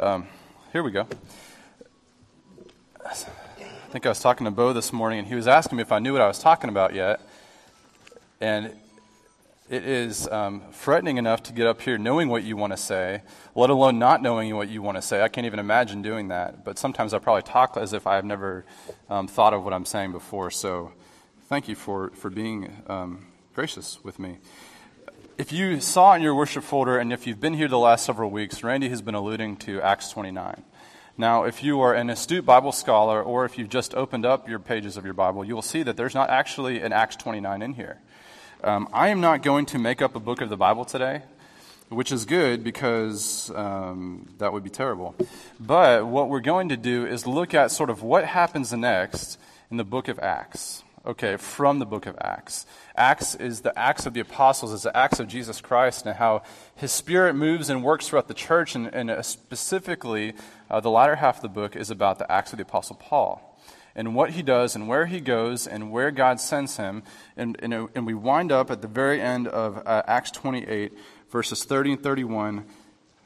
Um, here we go. I think I was talking to Bo this morning, and he was asking me if I knew what I was talking about yet. And it is um, frightening enough to get up here knowing what you want to say, let alone not knowing what you want to say. I can't even imagine doing that. But sometimes I probably talk as if I have never um, thought of what I'm saying before. So thank you for, for being um, gracious with me. If you saw in your worship folder, and if you've been here the last several weeks, Randy has been alluding to Acts 29. Now, if you are an astute Bible scholar, or if you've just opened up your pages of your Bible, you will see that there's not actually an Acts 29 in here. Um, I am not going to make up a book of the Bible today, which is good because um, that would be terrible. But what we're going to do is look at sort of what happens next in the book of Acts. Okay, from the book of Acts. Acts is the Acts of the Apostles, it's the Acts of Jesus Christ, and how his Spirit moves and works throughout the church. And, and uh, specifically, uh, the latter half of the book is about the Acts of the Apostle Paul and what he does and where he goes and where God sends him. And, and, uh, and we wind up at the very end of uh, Acts 28, verses 30 and 31.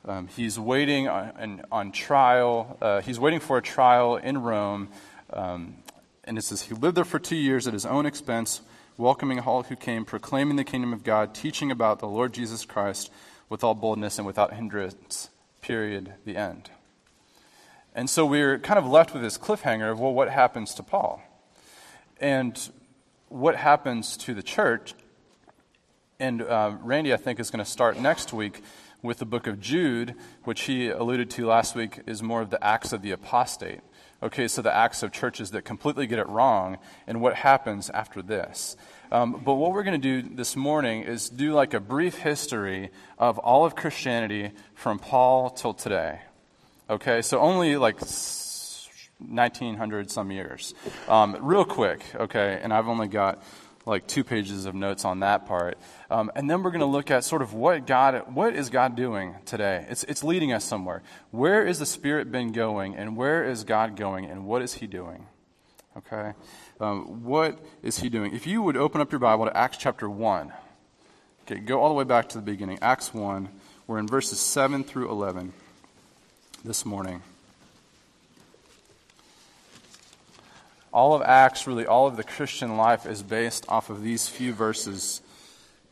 Um, he's waiting on, on trial. Uh, he's waiting for a trial in Rome. Um, and it says, He lived there for two years at his own expense, welcoming all who came, proclaiming the kingdom of God, teaching about the Lord Jesus Christ with all boldness and without hindrance. Period. The end. And so we're kind of left with this cliffhanger of, well, what happens to Paul? And what happens to the church? And uh, Randy, I think, is going to start next week with the book of Jude, which he alluded to last week, is more of the Acts of the Apostate. Okay, so the acts of churches that completely get it wrong and what happens after this. Um, but what we're going to do this morning is do like a brief history of all of Christianity from Paul till today. Okay, so only like 1900 some years. Um, real quick, okay, and I've only got like two pages of notes on that part. Um, and then we're going to look at sort of what God, what is God doing today? It's, it's leading us somewhere. Where is the Spirit been going, and where is God going, and what is He doing? Okay? Um, what is He doing? If you would open up your Bible to Acts chapter 1, okay, go all the way back to the beginning. Acts 1, we're in verses 7 through 11 this morning. All of Acts, really all of the Christian life, is based off of these few verses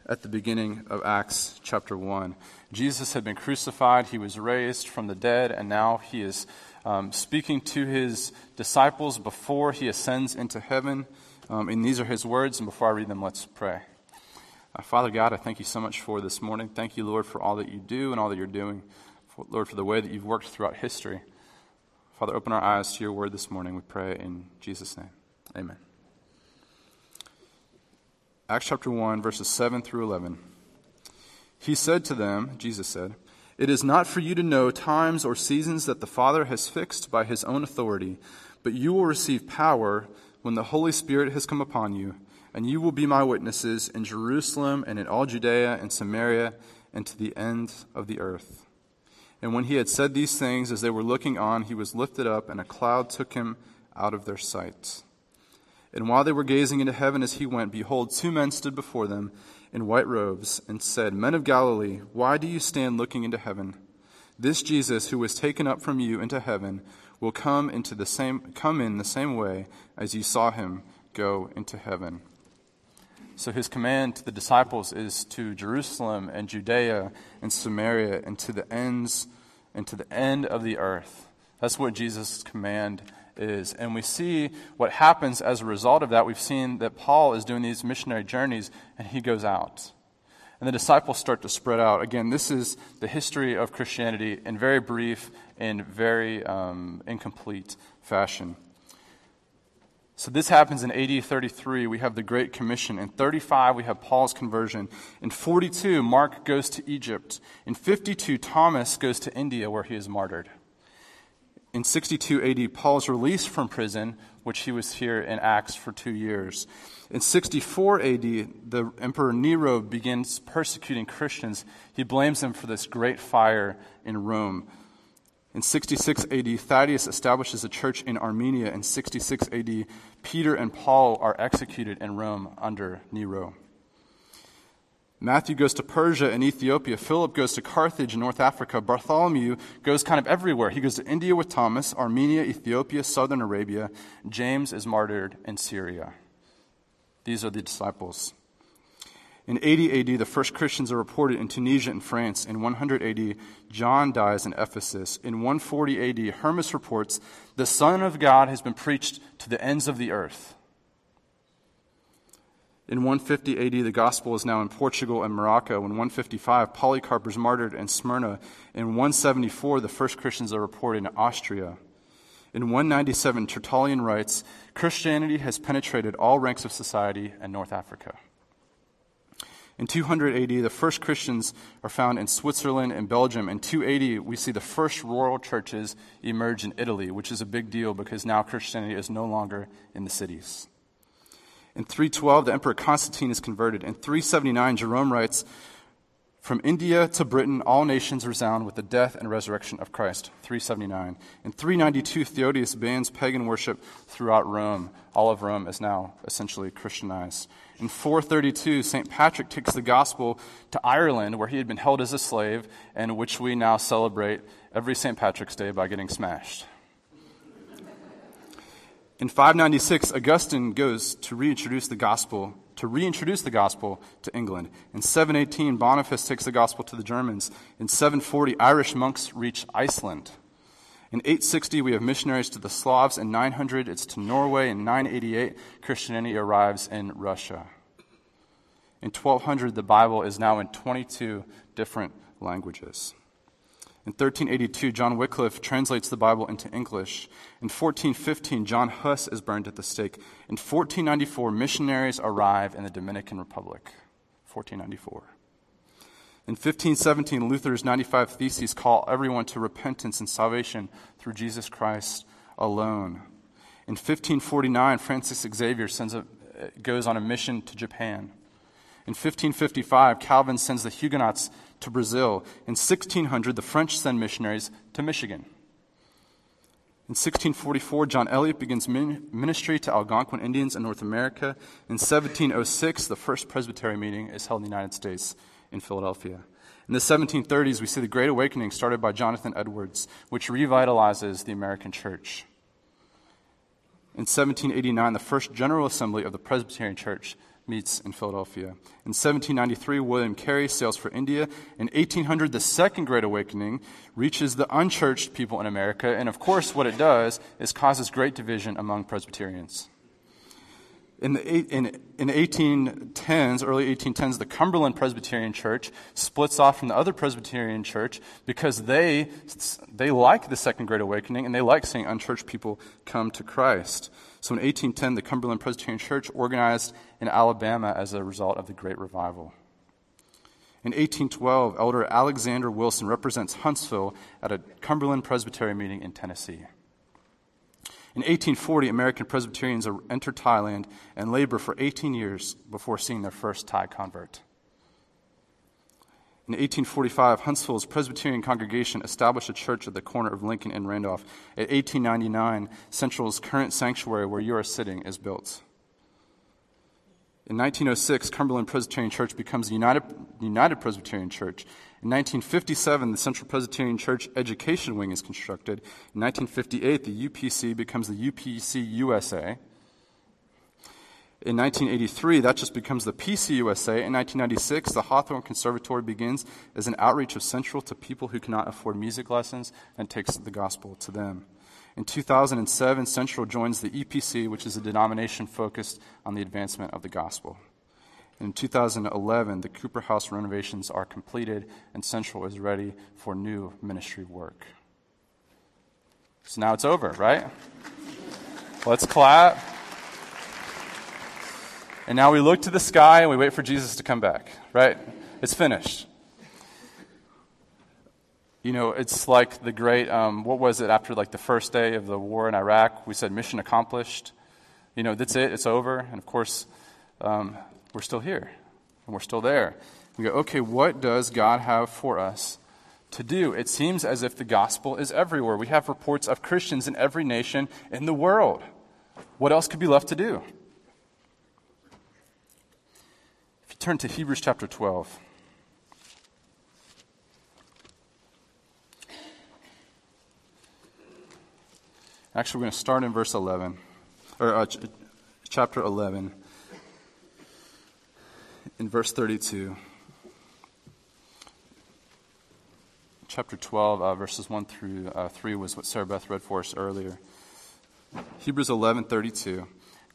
at the beginning of Acts chapter 1. Jesus had been crucified, he was raised from the dead, and now he is um, speaking to his disciples before he ascends into heaven. Um, and these are his words, and before I read them, let's pray. Uh, Father God, I thank you so much for this morning. Thank you, Lord, for all that you do and all that you're doing. For, Lord, for the way that you've worked throughout history. Father, open our eyes to your word this morning, we pray in Jesus' name. Amen. Acts chapter 1, verses 7 through 11. He said to them, Jesus said, It is not for you to know times or seasons that the Father has fixed by his own authority, but you will receive power when the Holy Spirit has come upon you, and you will be my witnesses in Jerusalem and in all Judea and Samaria and to the end of the earth. And when he had said these things, as they were looking on, he was lifted up, and a cloud took him out of their sight. And while they were gazing into heaven as he went, behold, two men stood before them in white robes, and said, Men of Galilee, why do you stand looking into heaven? This Jesus, who was taken up from you into heaven, will come into the same come in the same way as you saw him go into heaven. So his command to the disciples is to Jerusalem and Judea and Samaria and to the ends and to the end of the earth. That's what Jesus' command is. And we see what happens as a result of that. We've seen that Paul is doing these missionary journeys and he goes out. And the disciples start to spread out. Again, this is the history of Christianity in very brief and very um, incomplete fashion. So this happens in AD 33. We have the Great Commission. In 35, we have Paul's conversion. In 42, Mark goes to Egypt. In 52, Thomas goes to India where he is martyred. In 62 AD, Paul's released from prison, which he was here in Acts for two years. In 64 AD, the Emperor Nero begins persecuting Christians. He blames them for this great fire in Rome. In 66 AD, Thaddeus establishes a church in Armenia. In 66 AD, Peter and Paul are executed in Rome under Nero. Matthew goes to Persia and Ethiopia. Philip goes to Carthage in North Africa. Bartholomew goes kind of everywhere. He goes to India with Thomas, Armenia, Ethiopia, southern Arabia. James is martyred in Syria. These are the disciples. In 80 AD, the first Christians are reported in Tunisia and France. In 100 AD, John dies in Ephesus. In 140 AD, Hermas reports, The Son of God has been preached to the ends of the earth. In 150 AD, the gospel is now in Portugal and Morocco. In 155, Polycarp is martyred in Smyrna. In 174, the first Christians are reported in Austria. In 197, Tertullian writes Christianity has penetrated all ranks of society in North Africa. In 200 AD, the first Christians are found in Switzerland and Belgium. In 280, we see the first rural churches emerge in Italy, which is a big deal because now Christianity is no longer in the cities. In 312, the Emperor Constantine is converted. In 379, Jerome writes, From India to Britain, all nations resound with the death and resurrection of Christ. 379. In 392, Theodius bans pagan worship throughout Rome. All of Rome is now essentially Christianized. In 432, St. Patrick takes the gospel to Ireland, where he had been held as a slave, and which we now celebrate every St. Patrick's Day by getting smashed. In 596, Augustine goes to reintroduce the gospel to reintroduce the gospel to England. In 718, Boniface takes the gospel to the Germans. In 740, Irish monks reach Iceland. In 860, we have missionaries to the Slavs. In 900, it's to Norway. In 988, Christianity arrives in Russia. In 1200, the Bible is now in 22 different languages. In 1382, John Wycliffe translates the Bible into English. In 1415, John Huss is burned at the stake. In 1494, missionaries arrive in the Dominican Republic. 1494. In 1517, Luther's 95 Theses call everyone to repentance and salvation through Jesus Christ alone. In 1549, Francis Xavier sends a, goes on a mission to Japan. In 1555, Calvin sends the Huguenots to Brazil. In 1600, the French send missionaries to Michigan. In 1644, John Eliot begins ministry to Algonquin Indians in North America. In 1706, the first Presbytery meeting is held in the United States in Philadelphia. In the 1730s, we see the Great Awakening started by Jonathan Edwards, which revitalizes the American church. In 1789, the first General Assembly of the Presbyterian Church meets in Philadelphia. In 1793, William Carey sails for India. In 1800, the Second Great Awakening reaches the unchurched people in America. And of course, what it does is causes great division among Presbyterians. In the, in, in 1810s, early 1810s, the Cumberland Presbyterian Church splits off from the other Presbyterian Church because they, they like the Second Great Awakening and they like seeing unchurched people come to Christ. So in 1810, the Cumberland Presbyterian Church organized in Alabama as a result of the Great Revival. In 1812, Elder Alexander Wilson represents Huntsville at a Cumberland Presbyterian meeting in Tennessee. In 1840, American Presbyterians enter Thailand and labor for 18 years before seeing their first Thai convert. In 1845, Huntsville's Presbyterian congregation established a church at the corner of Lincoln and Randolph. In 1899, Central's current sanctuary where you are sitting is built. In 1906, Cumberland Presbyterian Church becomes the United, United Presbyterian Church. In 1957, the Central Presbyterian Church Education Wing is constructed. In 1958, the UPC becomes the UPC USA. In 1983, that just becomes the PCUSA. In 1996, the Hawthorne Conservatory begins as an outreach of Central to people who cannot afford music lessons and takes the gospel to them. In 2007, Central joins the EPC, which is a denomination focused on the advancement of the gospel. In 2011, the Cooper House renovations are completed and Central is ready for new ministry work. So now it's over, right? Let's clap. And now we look to the sky and we wait for Jesus to come back, right? It's finished. You know, it's like the great, um, what was it after like the first day of the war in Iraq? We said mission accomplished. You know, that's it, it's over. And of course, um, we're still here and we're still there. We go, okay, what does God have for us to do? It seems as if the gospel is everywhere. We have reports of Christians in every nation in the world. What else could be left to do? If you turn to Hebrews chapter 12. Actually, we're going to start in verse 11, or uh, ch- chapter 11, in verse 32. Chapter 12, uh, verses 1 through uh, 3 was what Sarah Beth read for us earlier. Hebrews 11, 32.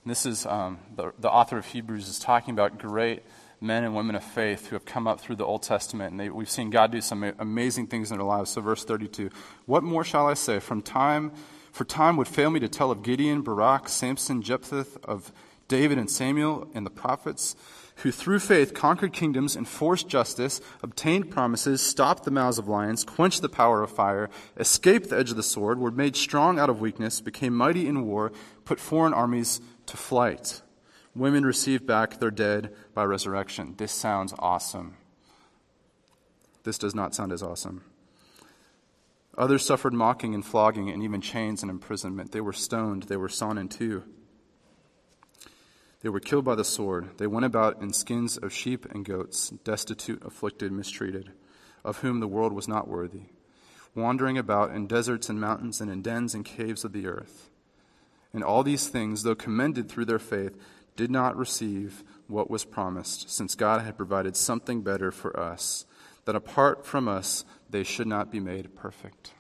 this is um, the, the author of Hebrews is talking about great men and women of faith who have come up through the Old Testament, and they, we've seen God do some amazing things in their lives. So, verse 32 What more shall I say? From time for time would fail me to tell of Gideon, Barak, Samson, Jephthah, of David and Samuel and the prophets, who through faith conquered kingdoms, enforced justice, obtained promises, stopped the mouths of lions, quenched the power of fire, escaped the edge of the sword, were made strong out of weakness, became mighty in war, put foreign armies to flight. Women received back their dead by resurrection. This sounds awesome. This does not sound as awesome. Others suffered mocking and flogging and even chains and imprisonment. They were stoned. They were sawn in two. They were killed by the sword. They went about in skins of sheep and goats, destitute, afflicted, mistreated, of whom the world was not worthy, wandering about in deserts and mountains and in dens and caves of the earth. And all these things, though commended through their faith, did not receive what was promised, since God had provided something better for us, that apart from us, they should not be made perfect.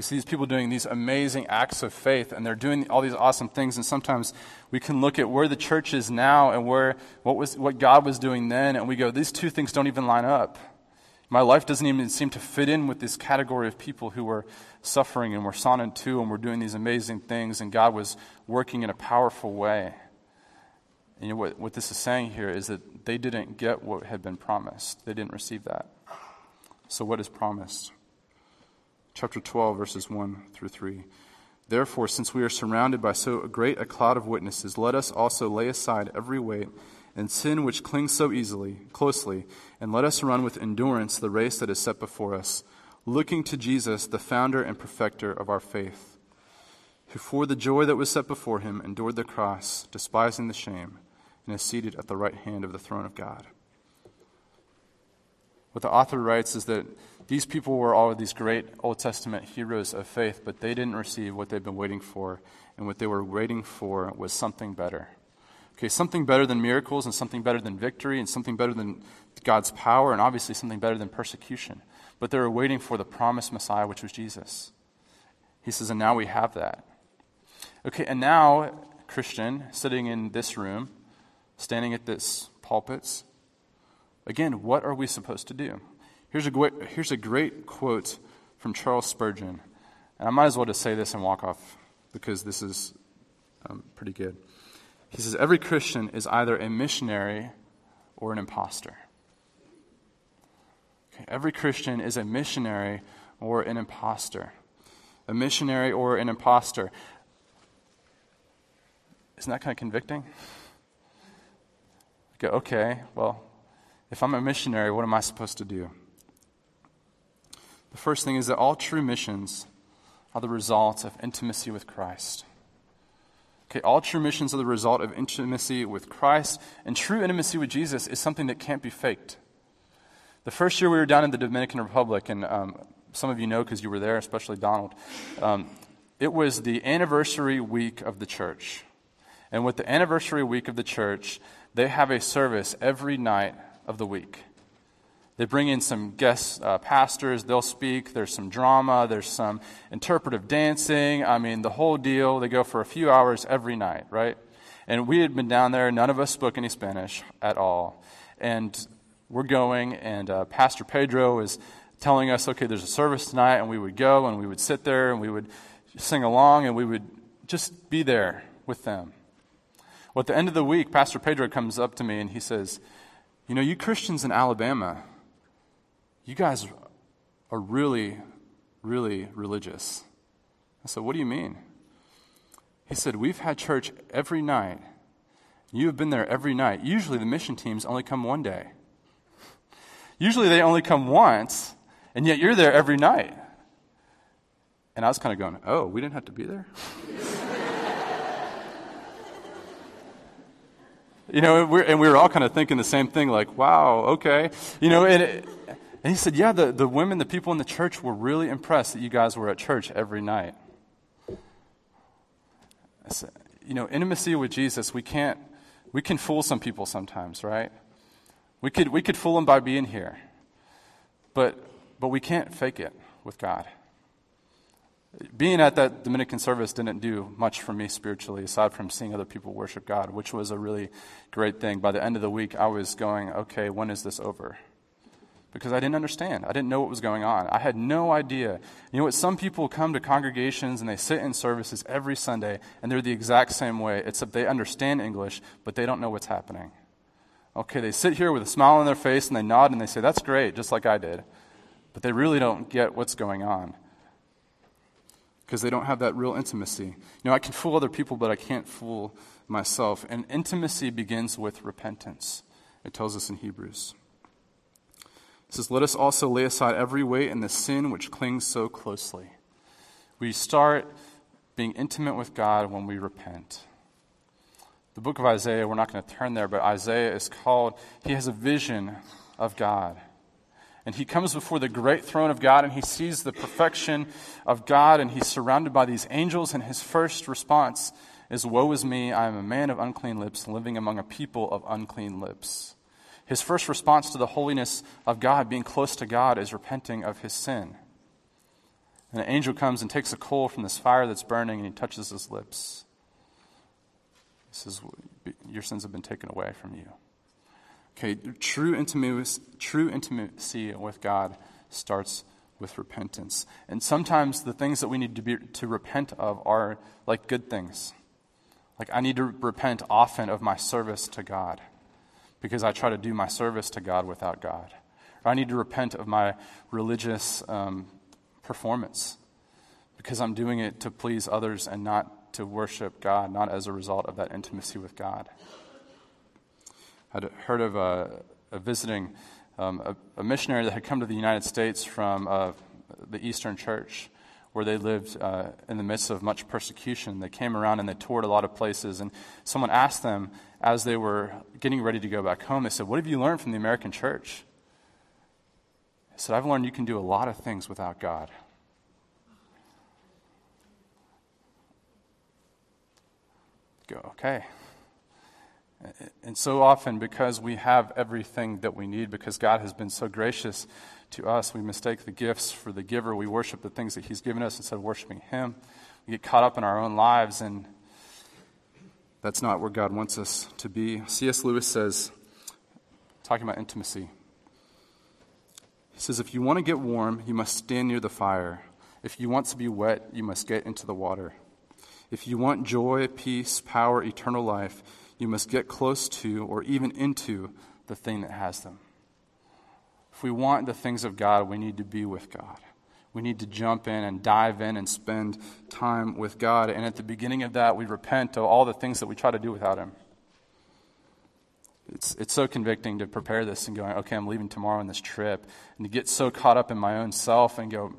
We see these people doing these amazing acts of faith, and they're doing all these awesome things. And sometimes we can look at where the church is now and where what, was, what God was doing then, and we go, these two things don't even line up. My life doesn't even seem to fit in with this category of people who were suffering and were in two and were doing these amazing things, and God was working in a powerful way. And you know, what, what this is saying here is that they didn't get what had been promised, they didn't receive that. So, what is promised? Chapter 12, verses 1 through 3. Therefore, since we are surrounded by so great a cloud of witnesses, let us also lay aside every weight and sin which clings so easily, closely, and let us run with endurance the race that is set before us, looking to Jesus, the founder and perfecter of our faith, who for the joy that was set before him endured the cross, despising the shame, and is seated at the right hand of the throne of God. What the author writes is that these people were all of these great Old Testament heroes of faith, but they didn't receive what they'd been waiting for, and what they were waiting for was something better. Okay, something better than miracles, and something better than victory, and something better than God's power, and obviously something better than persecution. But they were waiting for the promised Messiah, which was Jesus. He says, and now we have that. Okay, and now, Christian, sitting in this room, standing at this pulpits, Again, what are we supposed to do? Here's a, great, here's a great quote from Charles Spurgeon. And I might as well just say this and walk off because this is um, pretty good. He says, Every Christian is either a missionary or an impostor. Okay, every Christian is a missionary or an impostor. A missionary or an impostor. Isn't that kind of convicting? Go, okay, well, if I'm a missionary, what am I supposed to do? The first thing is that all true missions are the result of intimacy with Christ. Okay, all true missions are the result of intimacy with Christ, and true intimacy with Jesus is something that can't be faked. The first year we were down in the Dominican Republic, and um, some of you know because you were there, especially Donald, um, it was the anniversary week of the church. And with the anniversary week of the church, they have a service every night of the week. They bring in some guest uh, pastors, they'll speak. There's some drama, there's some interpretive dancing. I mean, the whole deal. They go for a few hours every night, right? And we had been down there, none of us spoke any Spanish at all. And we're going, and uh, Pastor Pedro is telling us, okay, there's a service tonight, and we would go, and we would sit there, and we would sing along, and we would just be there with them. Well, at the end of the week, Pastor Pedro comes up to me and he says, you know, you Christians in Alabama, you guys are really, really religious. I said, What do you mean? He said, We've had church every night. You have been there every night. Usually the mission teams only come one day. Usually they only come once, and yet you're there every night. And I was kind of going, Oh, we didn't have to be there? You know, and, and we were all kind of thinking the same thing, like, wow, okay. You know, and, it, and he said, yeah, the, the women, the people in the church were really impressed that you guys were at church every night. I said, you know, intimacy with Jesus, we can't, we can fool some people sometimes, right? We could, we could fool them by being here, but, but we can't fake it with God. Being at that Dominican service didn't do much for me spiritually, aside from seeing other people worship God, which was a really great thing. By the end of the week, I was going, okay, when is this over? Because I didn't understand. I didn't know what was going on. I had no idea. You know what? Some people come to congregations and they sit in services every Sunday, and they're the exact same way, except they understand English, but they don't know what's happening. Okay, they sit here with a smile on their face and they nod and they say, That's great, just like I did. But they really don't get what's going on because they don't have that real intimacy. You know, I can fool other people, but I can't fool myself. And intimacy begins with repentance, it tells us in Hebrews. It says, Let us also lay aside every weight and the sin which clings so closely. We start being intimate with God when we repent. The book of Isaiah, we're not going to turn there, but Isaiah is called, he has a vision of God. And he comes before the great throne of God and he sees the perfection of God and he's surrounded by these angels. And his first response is Woe is me, I am a man of unclean lips, living among a people of unclean lips. His first response to the holiness of God, being close to God, is repenting of his sin. And an angel comes and takes a coal from this fire that's burning and he touches his lips. He says, Your sins have been taken away from you. Okay, true intimacy, true intimacy with God starts with repentance. And sometimes the things that we need to, be, to repent of are like good things. Like I need to repent often of my service to God because I try to do my service to God without God. Or I need to repent of my religious um, performance because I'm doing it to please others and not to worship God, not as a result of that intimacy with God. I'd heard of a, a visiting um, a, a, missionary that had come to the United States from uh, the Eastern Church, where they lived uh, in the midst of much persecution. They came around and they toured a lot of places. And someone asked them as they were getting ready to go back home, they said, What have you learned from the American church? He said, I've learned you can do a lot of things without God. Go, okay. And so often, because we have everything that we need, because God has been so gracious to us, we mistake the gifts for the giver. We worship the things that He's given us instead of worshiping Him. We get caught up in our own lives, and that's not where God wants us to be. C.S. Lewis says, talking about intimacy, he says, If you want to get warm, you must stand near the fire. If you want to be wet, you must get into the water. If you want joy, peace, power, eternal life, you must get close to or even into the thing that has them. If we want the things of God, we need to be with God. We need to jump in and dive in and spend time with God. And at the beginning of that, we repent of all the things that we try to do without Him. It's, it's so convicting to prepare this and going, okay, I'm leaving tomorrow on this trip, and to get so caught up in my own self and go,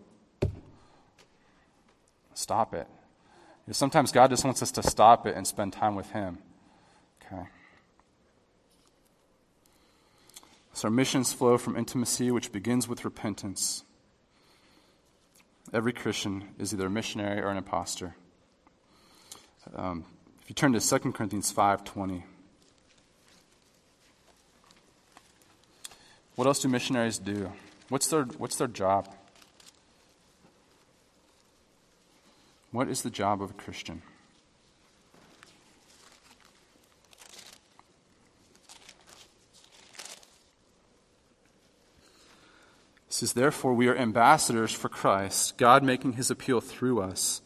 stop it. You know, sometimes God just wants us to stop it and spend time with Him. Okay. So our missions flow from intimacy, which begins with repentance. Every Christian is either a missionary or an impostor. Um, if you turn to 2 Corinthians 5.20. What else do missionaries do? What's their, what's their job? What is the job of a Christian? Says, Therefore, we are ambassadors for Christ, God making his appeal through us.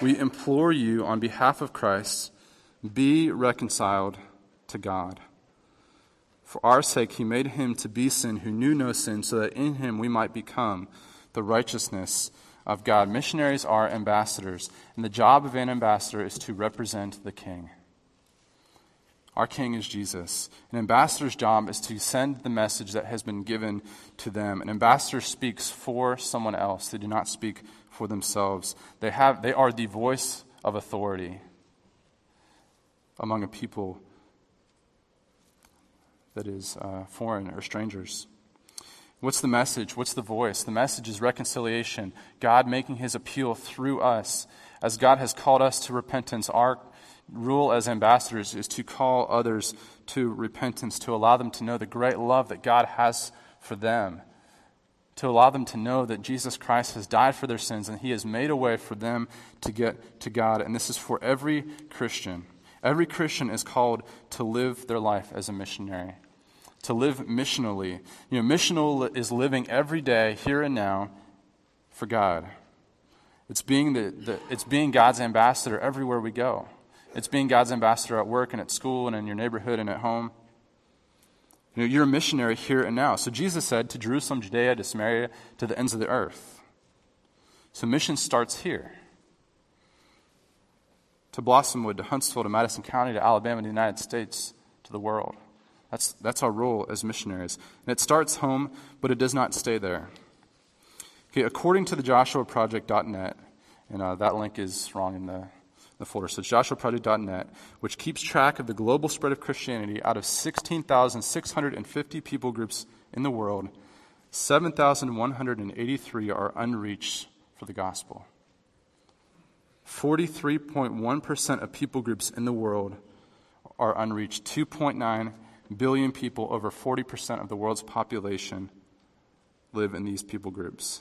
We implore you on behalf of Christ, be reconciled to God. For our sake, he made him to be sin who knew no sin, so that in him we might become the righteousness of God. Missionaries are ambassadors, and the job of an ambassador is to represent the king. Our king is Jesus. An ambassador's job is to send the message that has been given to them. An ambassador speaks for someone else. They do not speak for themselves. They, have, they are the voice of authority among a people that is uh, foreign or strangers. What's the message? What's the voice? The message is reconciliation, God making his appeal through us. As God has called us to repentance, our rule as ambassadors is to call others to repentance, to allow them to know the great love that God has for them, to allow them to know that Jesus Christ has died for their sins and he has made a way for them to get to God. And this is for every Christian. Every Christian is called to live their life as a missionary to live missionally. You know, missional is living every day, here and now, for God. It's being, the, the, it's being God's ambassador everywhere we go. It's being God's ambassador at work and at school and in your neighborhood and at home. You know, you're a missionary here and now. So Jesus said to Jerusalem, Judea, to Samaria, to the ends of the earth. So mission starts here. To Blossomwood, to Huntsville, to Madison County, to Alabama, to the United States, to the world. That's, that's our role as missionaries. And it starts home, but it does not stay there. Okay, according to the JoshuaProject.net, and uh, that link is wrong in the, the folder, so JoshuaProject.net, which keeps track of the global spread of Christianity out of 16,650 people groups in the world, 7,183 are unreached for the gospel. 43.1% of people groups in the world are unreached. 2.9 billion people, over 40% of the world's population, live in these people groups.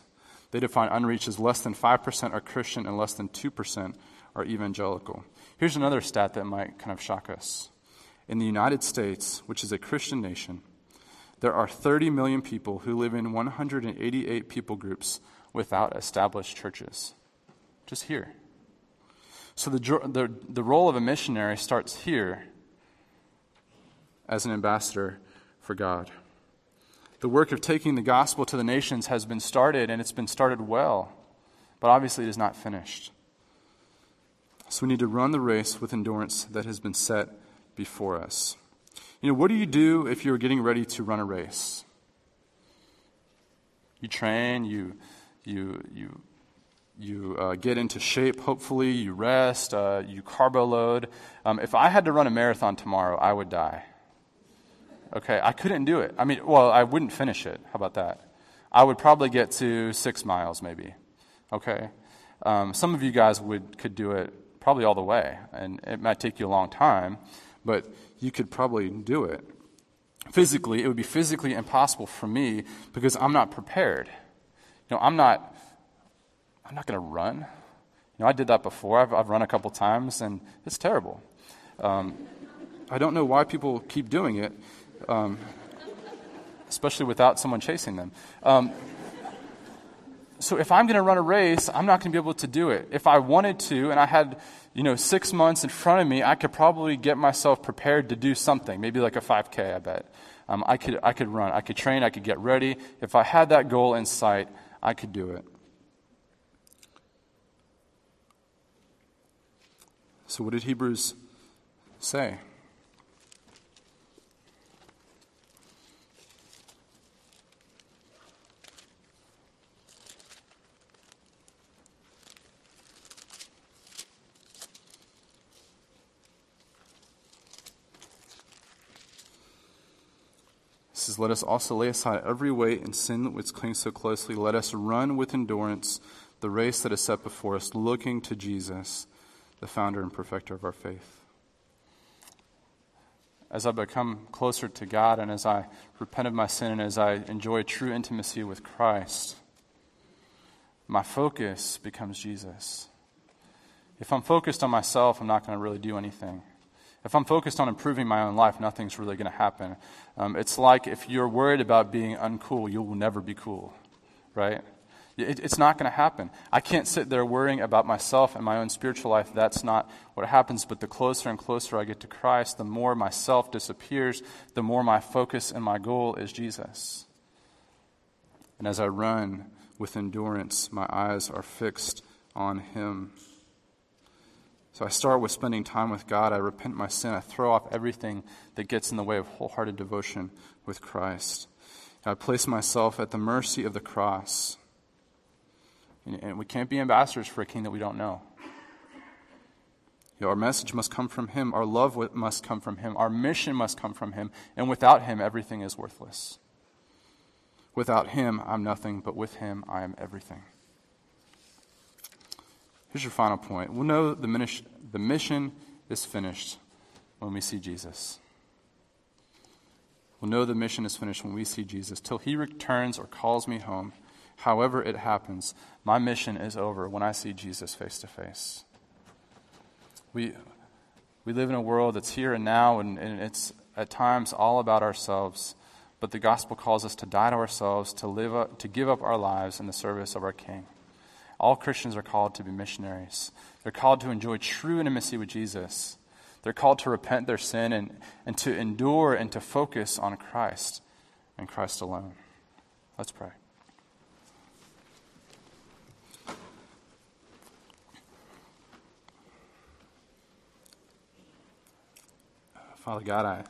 They define unreached as less than 5% are Christian and less than 2% are evangelical. Here's another stat that might kind of shock us. In the United States, which is a Christian nation, there are 30 million people who live in 188 people groups without established churches. Just here. So the, the, the role of a missionary starts here as an ambassador for God. The work of taking the gospel to the nations has been started, and it's been started well, but obviously it is not finished. So we need to run the race with endurance that has been set before us. You know, what do you do if you're getting ready to run a race? You train, you, you, you, you uh, get into shape, hopefully, you rest, uh, you carbo load. Um, if I had to run a marathon tomorrow, I would die. Okay, I couldn't do it. I mean, well, I wouldn't finish it. How about that? I would probably get to six miles, maybe. Okay, um, some of you guys would could do it probably all the way, and it might take you a long time, but you could probably do it. Physically, it would be physically impossible for me because I'm not prepared. You know, I'm not. I'm not going to run. You know, I did that before. I've, I've run a couple times, and it's terrible. Um, I don't know why people keep doing it um, especially without someone chasing them. Um, so if I'm going to run a race, I'm not going to be able to do it. If I wanted to, and I had, you know, six months in front of me, I could probably get myself prepared to do something, maybe like a 5K. I bet um, I could. I could run. I could train. I could get ready. If I had that goal in sight, I could do it. So what did Hebrews say? Says, Let us also lay aside every weight and sin which clings so closely. Let us run with endurance the race that is set before us, looking to Jesus, the founder and perfecter of our faith. As I become closer to God and as I repent of my sin and as I enjoy true intimacy with Christ, my focus becomes Jesus. If I'm focused on myself, I'm not going to really do anything. If I'm focused on improving my own life, nothing's really going to happen. Um, it's like if you're worried about being uncool, you will never be cool, right? It, it's not going to happen. I can't sit there worrying about myself and my own spiritual life. That's not what happens. But the closer and closer I get to Christ, the more myself disappears, the more my focus and my goal is Jesus. And as I run with endurance, my eyes are fixed on Him. So I start with spending time with God. I repent my sin. I throw off everything that gets in the way of wholehearted devotion with Christ. I place myself at the mercy of the cross. And, we can't be ambassadors for a king that we don't know. our message must come from Him. Our love must come from Him. Our mission must come from Him. And without Him, everything is worthless. Without Him, I'm nothing, but with Him, I am everything. Here's your final point. We'll know the, the mission is finished when we see Jesus. We'll know the mission is finished when we see Jesus. Till He returns or calls me home, however it happens, my mission is over when I see Jesus face to face. We, we live in a world that's here and now, and, and it's at times all about ourselves. But the gospel calls us to die to ourselves, to, live up, to give up our lives in the service of our King. All Christians are called to be missionaries. They're called to enjoy true intimacy with Jesus. They're called to repent their sin and, and to endure and to focus on Christ and Christ alone. Let's pray. Father God, I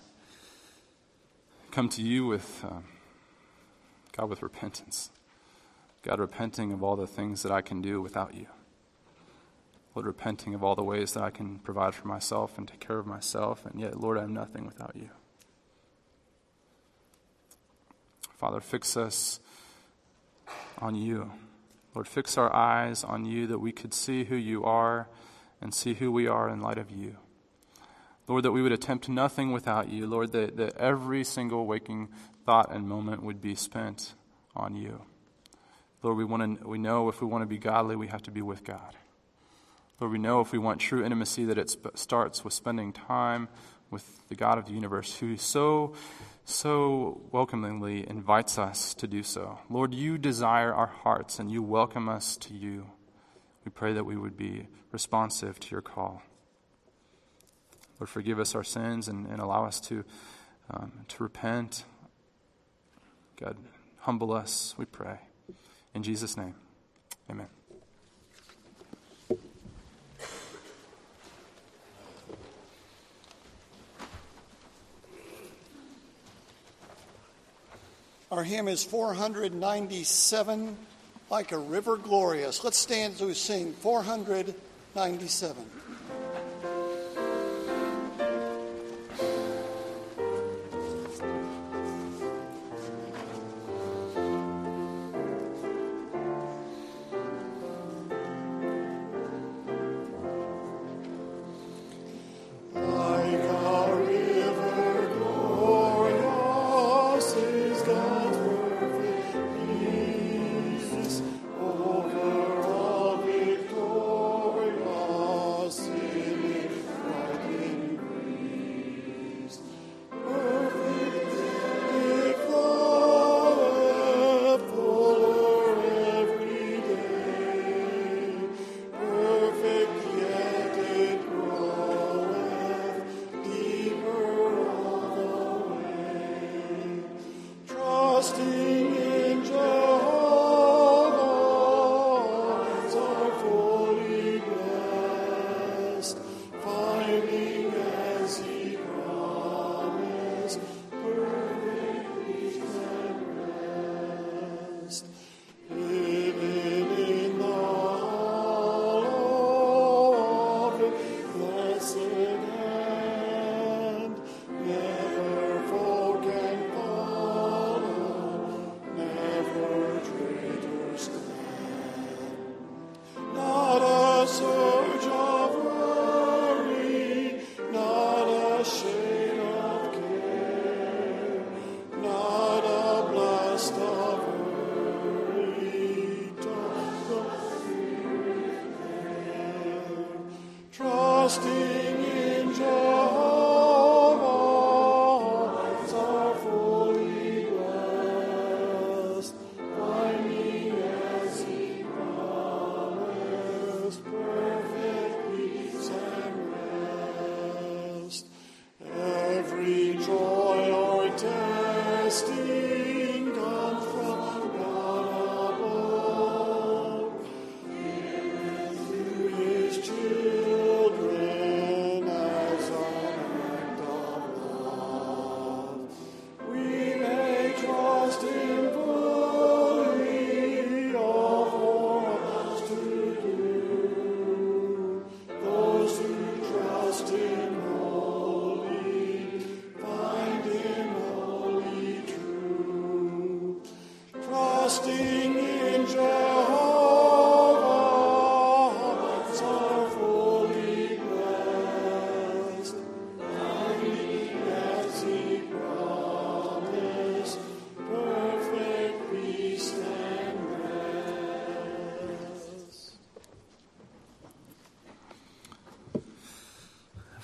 come to you with, um, God, with repentance. God, repenting of all the things that I can do without you. Lord, repenting of all the ways that I can provide for myself and take care of myself, and yet, Lord, I'm nothing without you. Father, fix us on you. Lord, fix our eyes on you that we could see who you are and see who we are in light of you. Lord, that we would attempt nothing without you. Lord, that, that every single waking thought and moment would be spent on you. Lord, we, want to, we know if we want to be godly, we have to be with God. Lord, we know if we want true intimacy that it sp- starts with spending time with the God of the universe who so, so welcomingly invites us to do so. Lord, you desire our hearts and you welcome us to you. We pray that we would be responsive to your call. Lord, forgive us our sins and, and allow us to, um, to repent. God, humble us, we pray. In Jesus' name, amen. Our hymn is 497, Like a River Glorious. Let's stand to sing 497.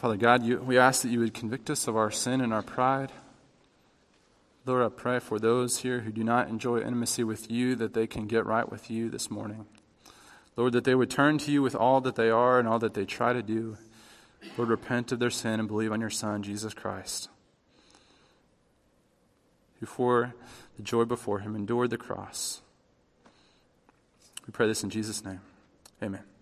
Father God, you, we ask that you would convict us of our sin and our pride. Lord, I pray for those here who do not enjoy intimacy with you that they can get right with you this morning. Lord, that they would turn to you with all that they are and all that they try to do. Lord, repent of their sin and believe on your Son, Jesus Christ, who for the joy before him endured the cross. We pray this in Jesus' name. Amen.